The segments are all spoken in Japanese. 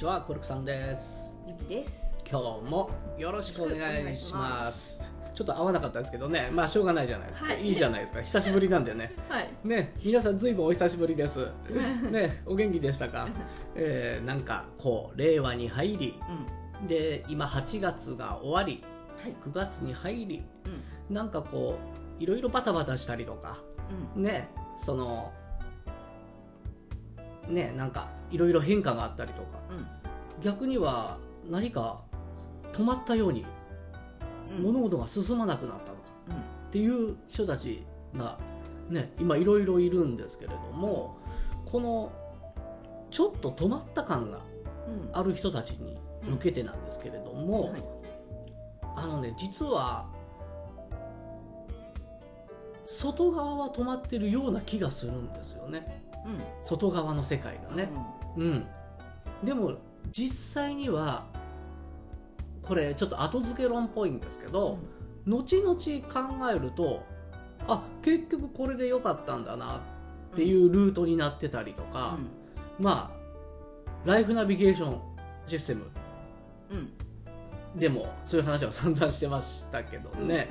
ちはコルクさんですゆきです。今日もよろしくお願いしますちょっと合わなかったですけどねまあしょうがないじゃないですか、はいい、いじゃないですか久しぶりなんでねはい。ね皆さんずいぶんお久しぶりですねお元気でしたか、えー、なんかこう令和に入りうん。で今8月が終わりはい。9月に入りうん。なんかこういろいろバタバタしたりとかうん。ねそのねなんかいろいろ変化があったりとか逆には何か止まったようにうん。物事が進まなくなったとかうん。っていう人たちがね今いろいろいるんですけれどもこのちょっと止まった感がうん。ある人たちに向けてなんですけれども、はいあのね実は外側は止まってるような気がするんですよねうん。外側の世界がね、うん、でも実際にはこれちょっと後付け論っぽいんですけど、後々考えるとあ結局これで良かったんだなっていうルートになってたりとか、まあライフナビゲーションシステムうん。うん。でもそういう話は散々してましたけどね、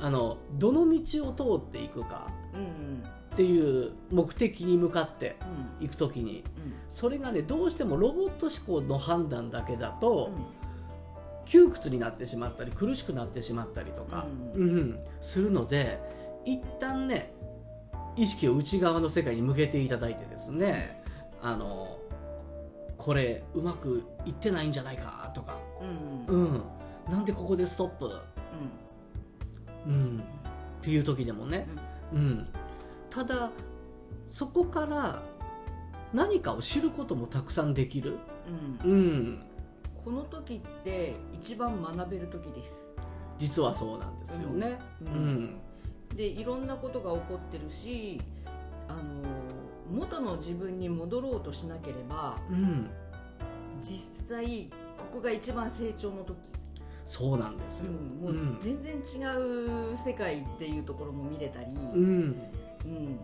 あのどの道を通っていくかうん。うん。っていう目的に向かってうん。いく時にうん。それがねどうしてもロボット思考の判断だけだと、うん。窮屈になってしまったり苦しくなってしまったりとか、ううんするので一旦ね意識を内側の世界に向けていただいてですね、あのこれうまくいってないんじゃないかとか。うん、なんでここでストップ、うん、っていう時でもね、うん、ただそこから何かを知ることもたくさんできる、うん。うん、この時って一番学べる時です。実はそうなんですよね。ううんんで、いろんなことが起こってるし、あの元の自分に戻ろうとしなければうん実際ここが一番成長の時。そうなんですよ。もう全然違う世界っていうところも見れたり、うん、うん。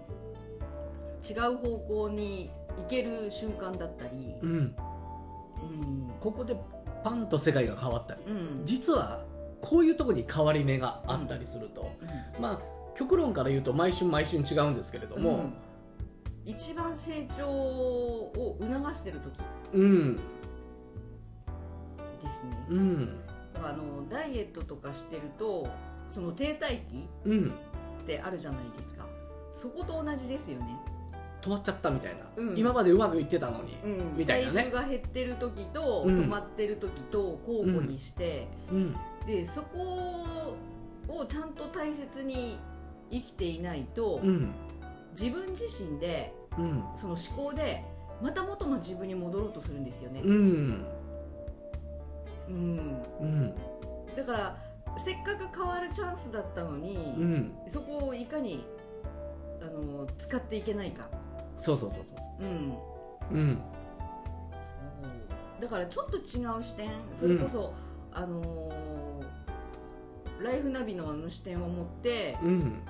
違う方向に行ける瞬間だったり、うん、うん。ここでパンと世界が変わったり、うん。実はこういうところに変わり目があったりすると、まあ極論から言うと毎春毎春違うんですけれども。うん、一番成長を促してる時。うん、ですね、うん、あのダイエットとかしてるとその停滞期うん、ってあるじゃないですかそこと同じですよね、止まっちゃったみたいな、うん。今までうまくいってたのに、うん。みたいなね。体重が減ってる時と、うん。止まってる時と交互にして、うん、でそこをちゃんと大切に生きていないと、うん、自分自身でうん、その思考でまた元の自分に戻ろうとするんですよね、うん、だからせっかく変わるチャンスだったのに、うん、そこをいかにあの使っていけないか、そうそうそうそう。ん、う、うん、だからちょっと違う視点それこそ、あのーライフナビのあの視点を持ってうん、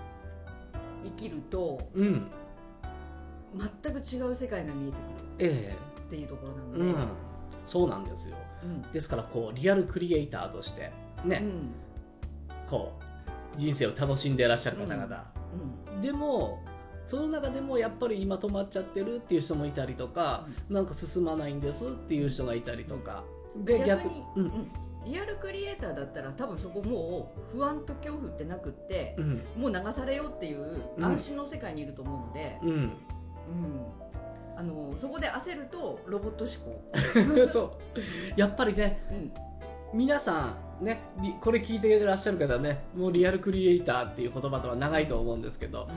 生きるとうん、全く違う世界が見えてくるえっていうところなのえ、で、うん、そうなんですよ。うんですからこうリアルクリエイターとしてね、うん。こう人生を楽しんでいらっしゃる方々、うん。でもその中でもやっぱり今止まっちゃってるっていう人もいたりとか、なんか進まないんですっていう人がいたりとか、で逆に、ううん。ん。リアルクリエイターだったら多分そこもう不安と恐怖ってなくって、うん。もう流されようっていううん安心の世界にいると思うので、うん。うん。あのそこで焦るとロボット思考、そう。やっぱりねうん皆さんねりこれ聞いていらっしゃる方ねもうリアルクリエイターっていう言葉とは長いと思うんですけど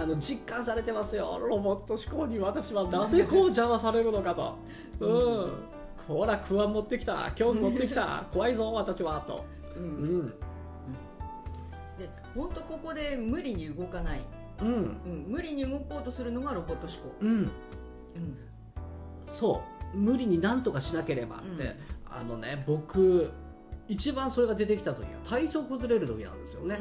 あの実感されてますよ。ロボット思考に私はなぜこう邪魔されるのかと。うん。ほら不安持ってきた。興味持ってきた。怖いぞ私はと。うん。うん。で本当ここで無理に動かない、うん。うん、無理に動こうとするのがロボット思考、うん。うん。そう。無理に何とかしなければって、あのね僕一番それが出てきた時は体調崩れる時なんですよね、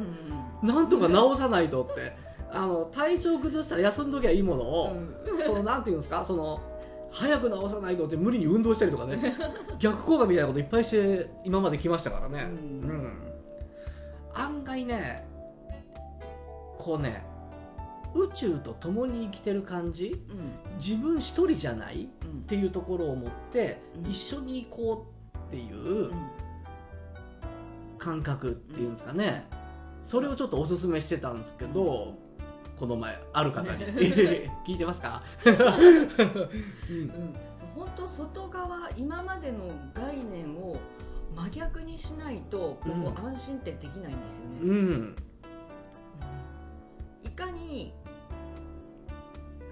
なんとか治さないとって。あの体調崩したら休んどきゃいいものを、うん。そのなんていうんですか？その早く治さないとって無理に運動したりとかね。逆効果みたいなこといっぱいして今まで来ましたからね、うん。うん。案外ねこうね宇宙と共に生きてる感じうん。自分一人じゃないっうんていうところを持って、うん。一緒に行こうっていう感覚っていうんですかね、それをちょっとおすすめしてたんですけどこの前ある方に。聞いてますか、うん。うん。本当外側今までの概念を真逆にしないとここうん安心ってできないんですよね、うん。いかに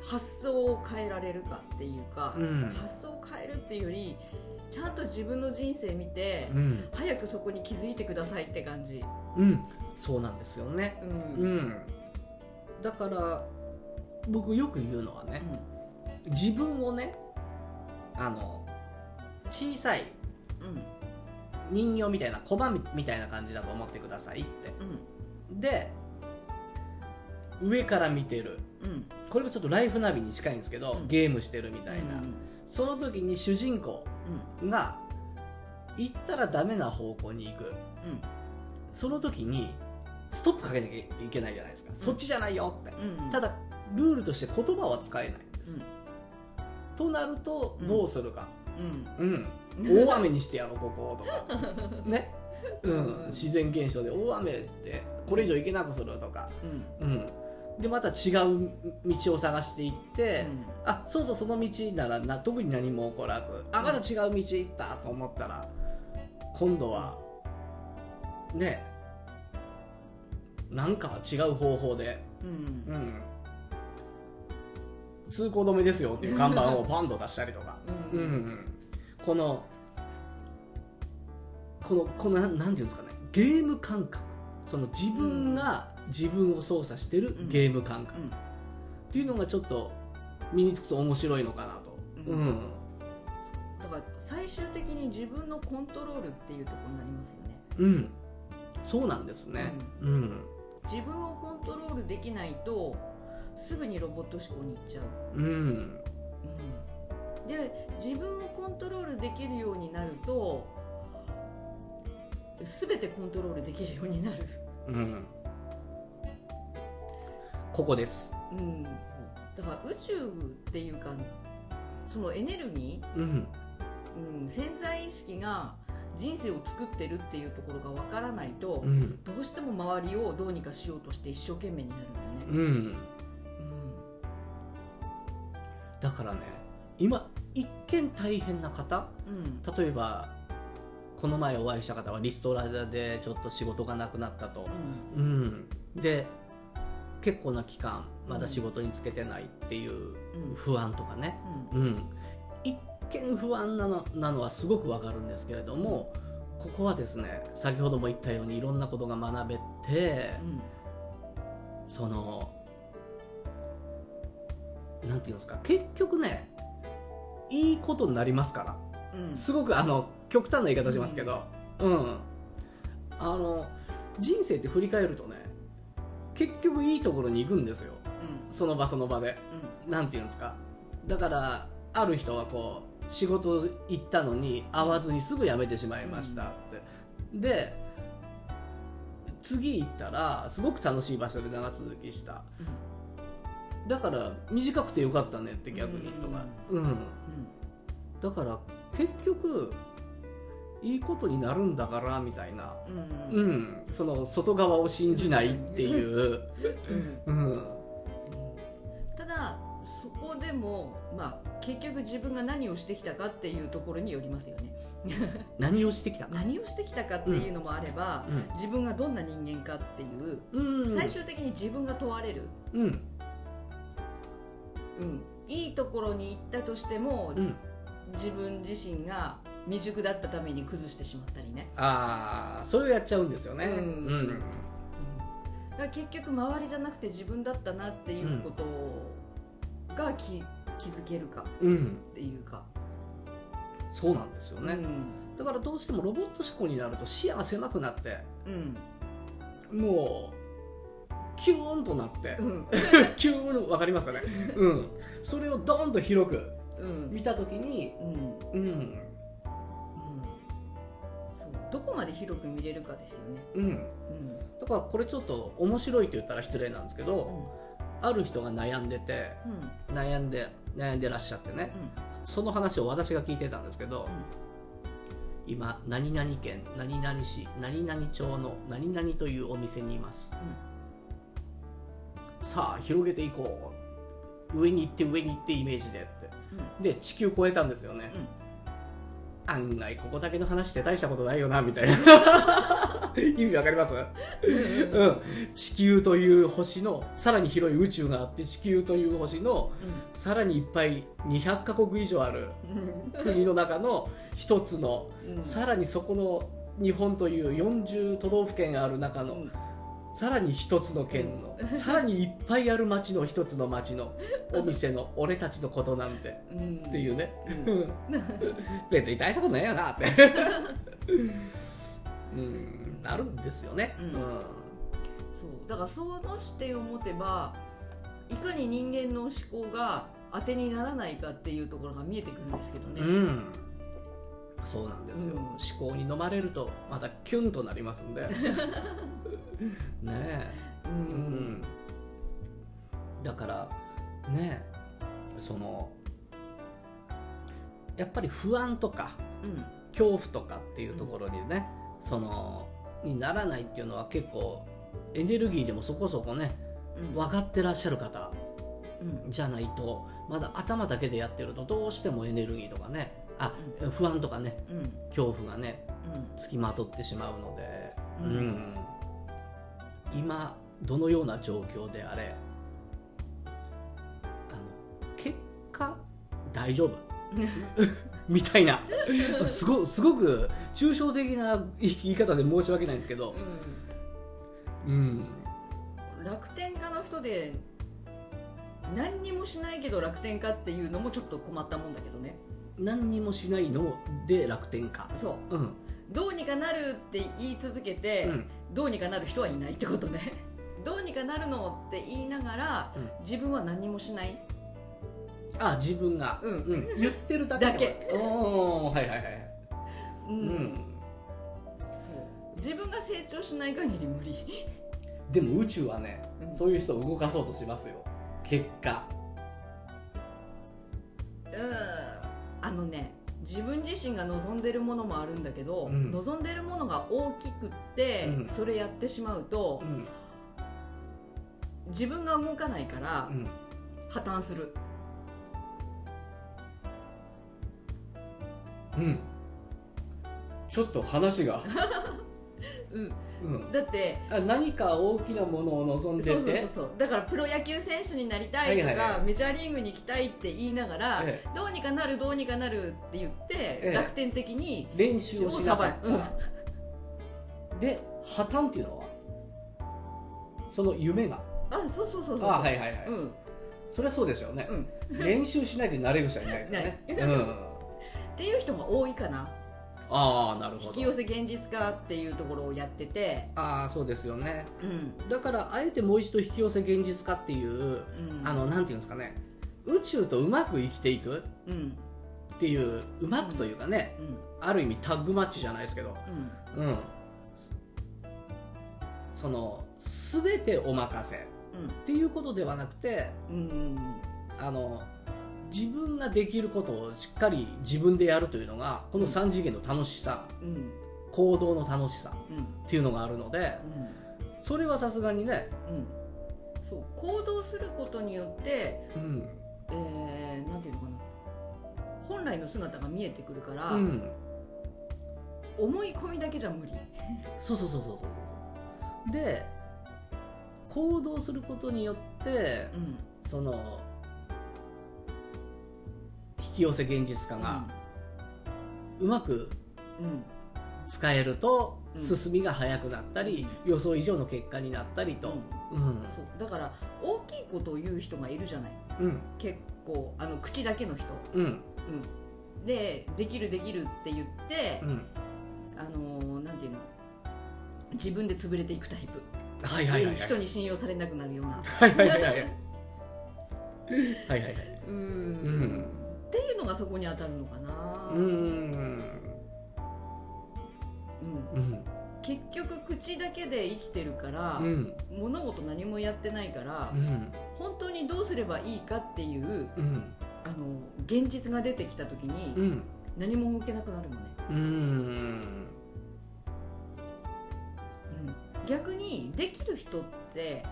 発想を変えられるかっていうか、うん。発想を変えるっていうよりちゃんと自分の人生見て、うん。早くそこに気づいてくださいって感じ、うん、そうなんですよね、うん。うん、だから僕よく言うのはね、自分をねあの小さい人形みたいな小判みたいな感じだと思ってくださいって。で上から見てるこれがちょっとライフナビに近いんですけど、うん。ゲームしてるみたいな、うん。その時に主人公が行ったらダメな方向に行く。うん。その時にストップかけなきゃいけないじゃないですか、そっちじゃないよって。ただルールとして言葉は使えないんです、うん。となるとどうするか、うん。うん。大雨にしてやろうこことか。ね、ううんん、自然現象で大雨ってこれ以上行けなくするとか、うん。うん、でまた違う道を探していって、あそうそうその道ならな特に何も起こらずあまだ違う道行ったと思ったら今度はねなんか違う方法で、うん。うん。うん、通行止めですよっていう看板を ポンと出したりとか、ううんんこのこのこのなんなんていうんですかね。ゲーム感覚。その自分が自分を操作してるゲーム感覚、うん。っていうのがちょっと身につくと面白いのかなと、ううん。んだから最終的に自分のコントロールっていうところになりますよね。うん。そうなんですね、うん。自分をコントロールできないとすぐにロボット思考に行っちゃう、うん。で自分をコントロールできるようになると全てコントロールできるようになる、うんここです、うん、だから宇宙っていうかそのエネルギうん、ー、うん、潜在意識が人生を作ってるっていうところがわからないと、うん。どうしても周りをどうにかしようとして一生懸命になるんだよね、うん。うん。だからね今一見大変な方うん。例えばこの前お会いした方はリストラでちょっと仕事がなくなったと、うん。うん、で結構な期間まだ仕事に就けてないっていううん。不安とかね、うん。うん、一見不安なのなのはすごくわかるんですけれどもここはですね先ほども言ったようにいろんなことが学べてそのなんていうんですか結局ねいいことになりますから。うん。うんすごくあの極端な言い方しますけど、うん、あの人生って振り返るとね結局いいところに行くんですよ。その場その場で。なんていうんですか。だからある人はこう仕事行ったのに会わずにすぐ辞めてしまいましたって、で次行ったらすごく楽しい場所で長続きした。だから短くてよかったねって逆にとか。うん。だから結局いいことになるんだからみたいな、うん。うん。うん、その外側を信じないっていう、うん、ただそこでも、まあ、結局自分が何をしてきたかっていうところによりますよね。何をしてきた？か、何をしてきたかっていうのもあれば、う自分がどんな人間かっていう、最終的に自分が問われる、うん。うん、いいところに行ったとしても、うん。自分自身が未熟だったために崩してしまったりね。ああそれをやっちゃうんですよね。うん。うん。だから結局周りじゃなくて自分だったなっていうことが気気づけるかうん。っていうか、そうなんですよね、うん。だからどうしてもロボット思考になると視野が狭くなってうん。もうキューンとなってうん。キューンわかりますかね？うん。それをドーンと広くうん。見た時にうん。うんどこまで広く見れるかですよね。うん。うん。だからこれちょっと面白いと言ったら失礼なんですけど、うん。ある人が悩んでてうん。悩んで悩んでらっしゃってねうん。その話を私が聞いてたんですけど、今何々県何々市何々町の何々というお店にいます、さあ広げていこう。上に行って上に行ってイメージでって。うん。で地球超えたんですよね、案外ここだけの話って大したことないよなみたいな。意味わかります、うん、地球という星のさらに広い宇宙があって地球という星のさらにいっぱい200カ国以上ある国の中の一つのうん。さらにそこの日本という40都道府県ある中のうんさらに一つの県のさらにいっぱいある町の一つの町のお店の俺たちのことなんてうん。っていうね。うん。う ん別に大したことないよなって。うん。なるんですよね、うん。そう。だからその視点を持てばいかに人間の思考が当てにならないかっていうところが見えてくるんですけどね、うん。そうなんですよ、うん。思考に飲まれるとまたキュンとなりますんで ねえ。ううん。んだからねそのやっぱり不安とかうん。恐怖とかっていうところにね、そのにならないっていうのは結構エネルギーでもそこそこねうん。分かってらっしゃる方うん。じゃないとまだ頭だけでやってるとどうしてもエネルギーとかねあ、不安とかねうん。恐怖がねうん。つきまとってしまうので、うん。うん今どのような状況であれあの結果大丈夫？みたいな。すごすごく抽象的な言い方で申し訳ないんですけど、うん、うん。楽天家の人で何にもしないけど楽天家っていうのもちょっと困ったもんだけどね。何にもしないので楽天か、そう。うんどうにかなるって言い続けて、うん。どうにかなる人はいないってことね。どうにかなるのって言いながら、うん。自分は何もしない。あ自分が、うん。言ってるだけ。だけ。おー。はいはいはいう、うん。ん。そう。自分が成長しない限り無理。でも宇宙はね、うん。そういう人を動かそうとしますよ。結果。うん。あのね自分自身が望んでるものもあるんだけど、うん。望んでるものが大きくって、うん。それやってしまうとう、ん。自分が動かないからうん。破綻する、うん。ちょっと話が、うん、うん、だってあ何か大きなものを望んでて？そうそうそうそう。だからプロ野球選手になりたいとか、はいはいはい。メジャーリーグに行きたいって言いながら、えどうにかなるどうにかなるって言って、ええ。楽天的に練習をしなかっうん。た、で破綻っていうのは？その夢が？あそうそうそうそう。あはいはいはい、うん。それはそうですよね、うん、練習しないでなれる人はいないですよね、うん、っていう人が多いかなああなるほど。引き寄せ現実化っていうところをやってて。ああそうですよね。うん。だからあえてもう一度引き寄せ現実化っていう、うん。あのなんていうんですかね。宇宙とうまく生きていくうんっていううまくというかね、うん。ある意味タッグマッチじゃないですけど。うん。うん。その全てお任せっていうことではなくてうんうん。あの自分ができることをしっかり自分でやるというのがこの3次元の楽しさうん。行動の楽しさうん。っていうのがあるのでそれはさすがにね、うん。そう行動することによってうん。えー、なんていうのかな。本来の姿が見えてくるから、うん、思い込みだけじゃ無理。そうそうそうそうそう。で行動することによってうん。その引き寄せ現実化がうまくうん。使えるとうん。進みが速くなったり、予想以上の結果になったりと、うん。そう。だから大きいことを言う人がいるじゃない。うん。結構あの口だけの人、うん。うん、でできるできるって言って、うん。あのーなんていうの？自分で潰れていくタイプ、はいはいはいはい。人に信用されなくなるような。はいはいはいはい。はいはいはい。うん。うんっていうのがそこに当たるのかな。うんうんうん。結局口だけで生きてるから、うん。物事何もやってないから、うん。本当にどうすればいいかっていううん。あの現実が出てきた時にうん。何も動けなくなるのね、うん。うん、逆にできる人って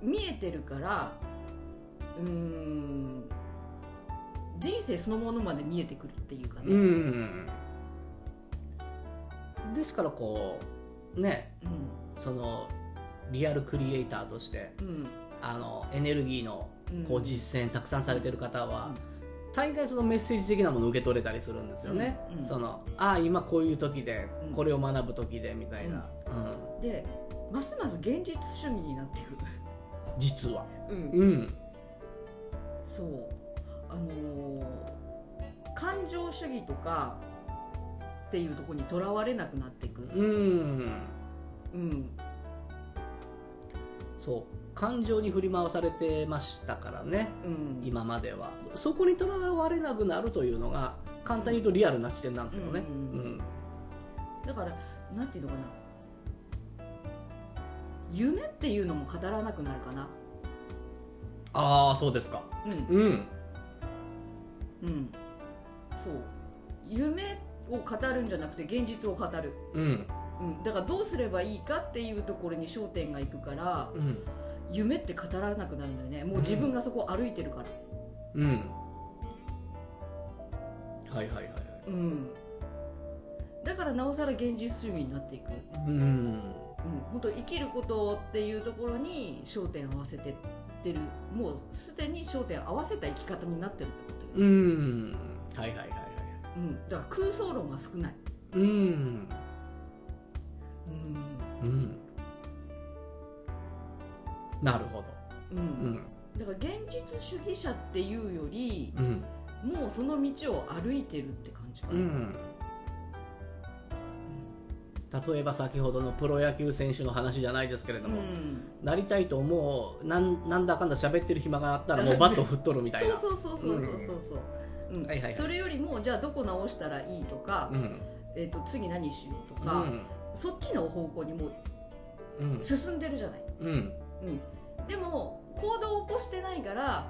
見えてるからうーん人生そのものまで見えてくるっていうかうね、んですからこうねうん。そのリアルクリエイターとしてうん。あのエネルギーのうんこう実践たくさんされてる方は、大概そのメッセージ的なものを受け取れたりするんですよね、そのああ今こういう時でうん。これを学ぶ時でみたいな、うん。でますます現実主義になっていく、実は。うん。うん。そうあのー感情主義とかっていうところにとらわれなくなっていく、うん。うんそう感情に振り回されてましたからね。うん、今までは。そこにとらわれなくなるというのが簡単に言うとリアルな視点なんですけどね、うんうんだからなんていうのかな。夢っていうのも語らなくなるかな。ああそうですか。うん。うんうん。そう。夢を語るんじゃなくて現実を語る、うん。うん、だからどうすればいいかっていうところに焦点がいくからうん。夢って語らなくなるんだよね。もう自分がそこを歩いてるから。うん。はいはいはいはい。うん。だからなおさら現実主義になっていく、うん。うん、本当生きることっていうところに焦点を合わせてってる。もうすでに焦点を合わせた生き方になってるってこうん。はいはいはいはい。うん、だから空想論が少ない、うん。うん。うんなるほど。うん。うん。だから現実主義者っていうよりうん。もうその道を歩いてるって感じかな、うん例えば先ほどのプロ野球選手の話じゃないですけれども、うん。なりたいと思うなんなんだかんだ喋ってる暇があったらもうバット振っとるみたいな。そうそうそうそうそうそうん。はいはいはい。それよりもじゃあどこ直したらいいとか、うん。えー、と次何しようとか、うん。そっちの方向にもううん。進んでるじゃない、うん。うん、でも行動を起こしてないから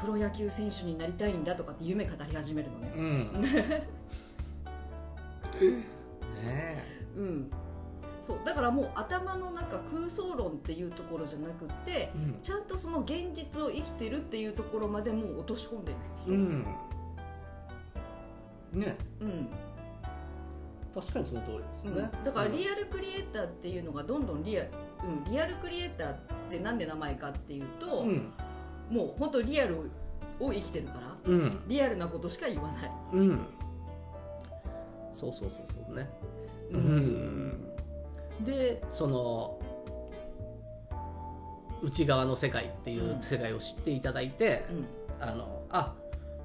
プロ野球選手になりたいんだとかって夢語り始めるのね。ねえうん。そうだからもう頭の中空想論っていうところじゃなくってうん。ちゃんとその現実を生きてるっていうところまでもう落とし込んでるうん。ね。うん。確かにその通りですうん。ね、だからリアルクリエイターっていうのがどんどんリア,、うん、リアルクリエイターってなんで名前かっていうと、うん。もう本当リアルを生きてるからうん。リアルなことしか言わない、うん。そうそうそうそうねうん。でその内側の世界っていう世界を知っていただいて、うん。あのあ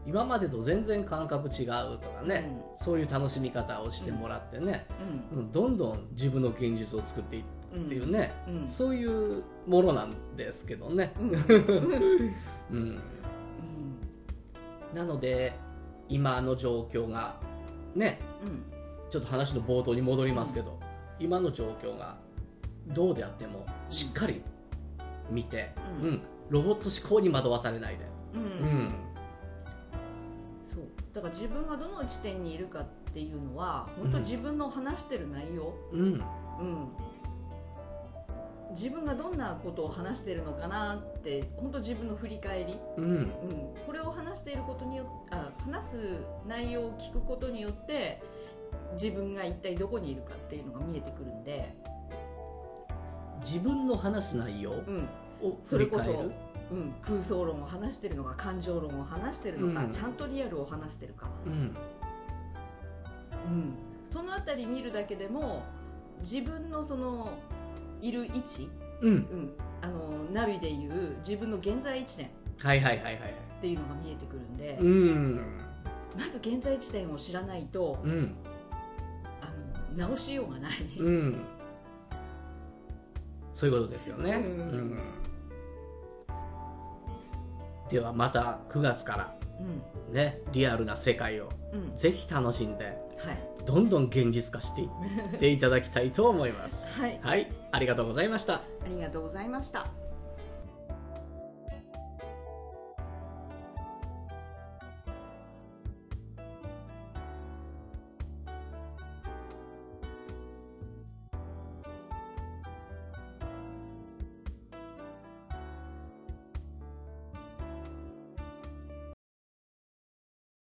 今までと全然感覚違うとかね、そういう楽しみ方をしてもらってね、うん。どんどん自分の現実を作っていっていうね、うん。そういうものなんですけどね、うん。うん、なので今の状況がねうんちょっと話の冒頭に戻りますけど、今の状況がどうであってもしっかり見て、うん。うん。ロボット思考に惑わされないで、うん。うん。そう。だから自分がどの地点にいるかっていうのは本当自分の話してる内容、うん。うん。自分がどんなことを話してるのかなって本当自分の振り返り、うん。うん、これを話していることによってあ話す内容を聞くことによって自分が一体どこにいるかっていうのが見えてくるんで、自分の話す内容うん。をそれこそ振り返る、うん、空想論を話してるのか感情論を話してるのか、うん。ちゃんとリアルを話してるか、うん。うん、そのあたり見るだけでも自分のそのいる位置、うん。うん、あのナビでいう自分の現在地点。っはいはいはいはいはい。ていうのが見えてくるんで、うん。まず現在地点を知らないと直しようがない、うん。そういうことですよね、うん。ではまた9月からうん。ねリアルな世界をうん。ぜひ楽しんではい。どんどん現実化していっていただきたいと思います。はい。はい、ありがとうございました。ありがとうございました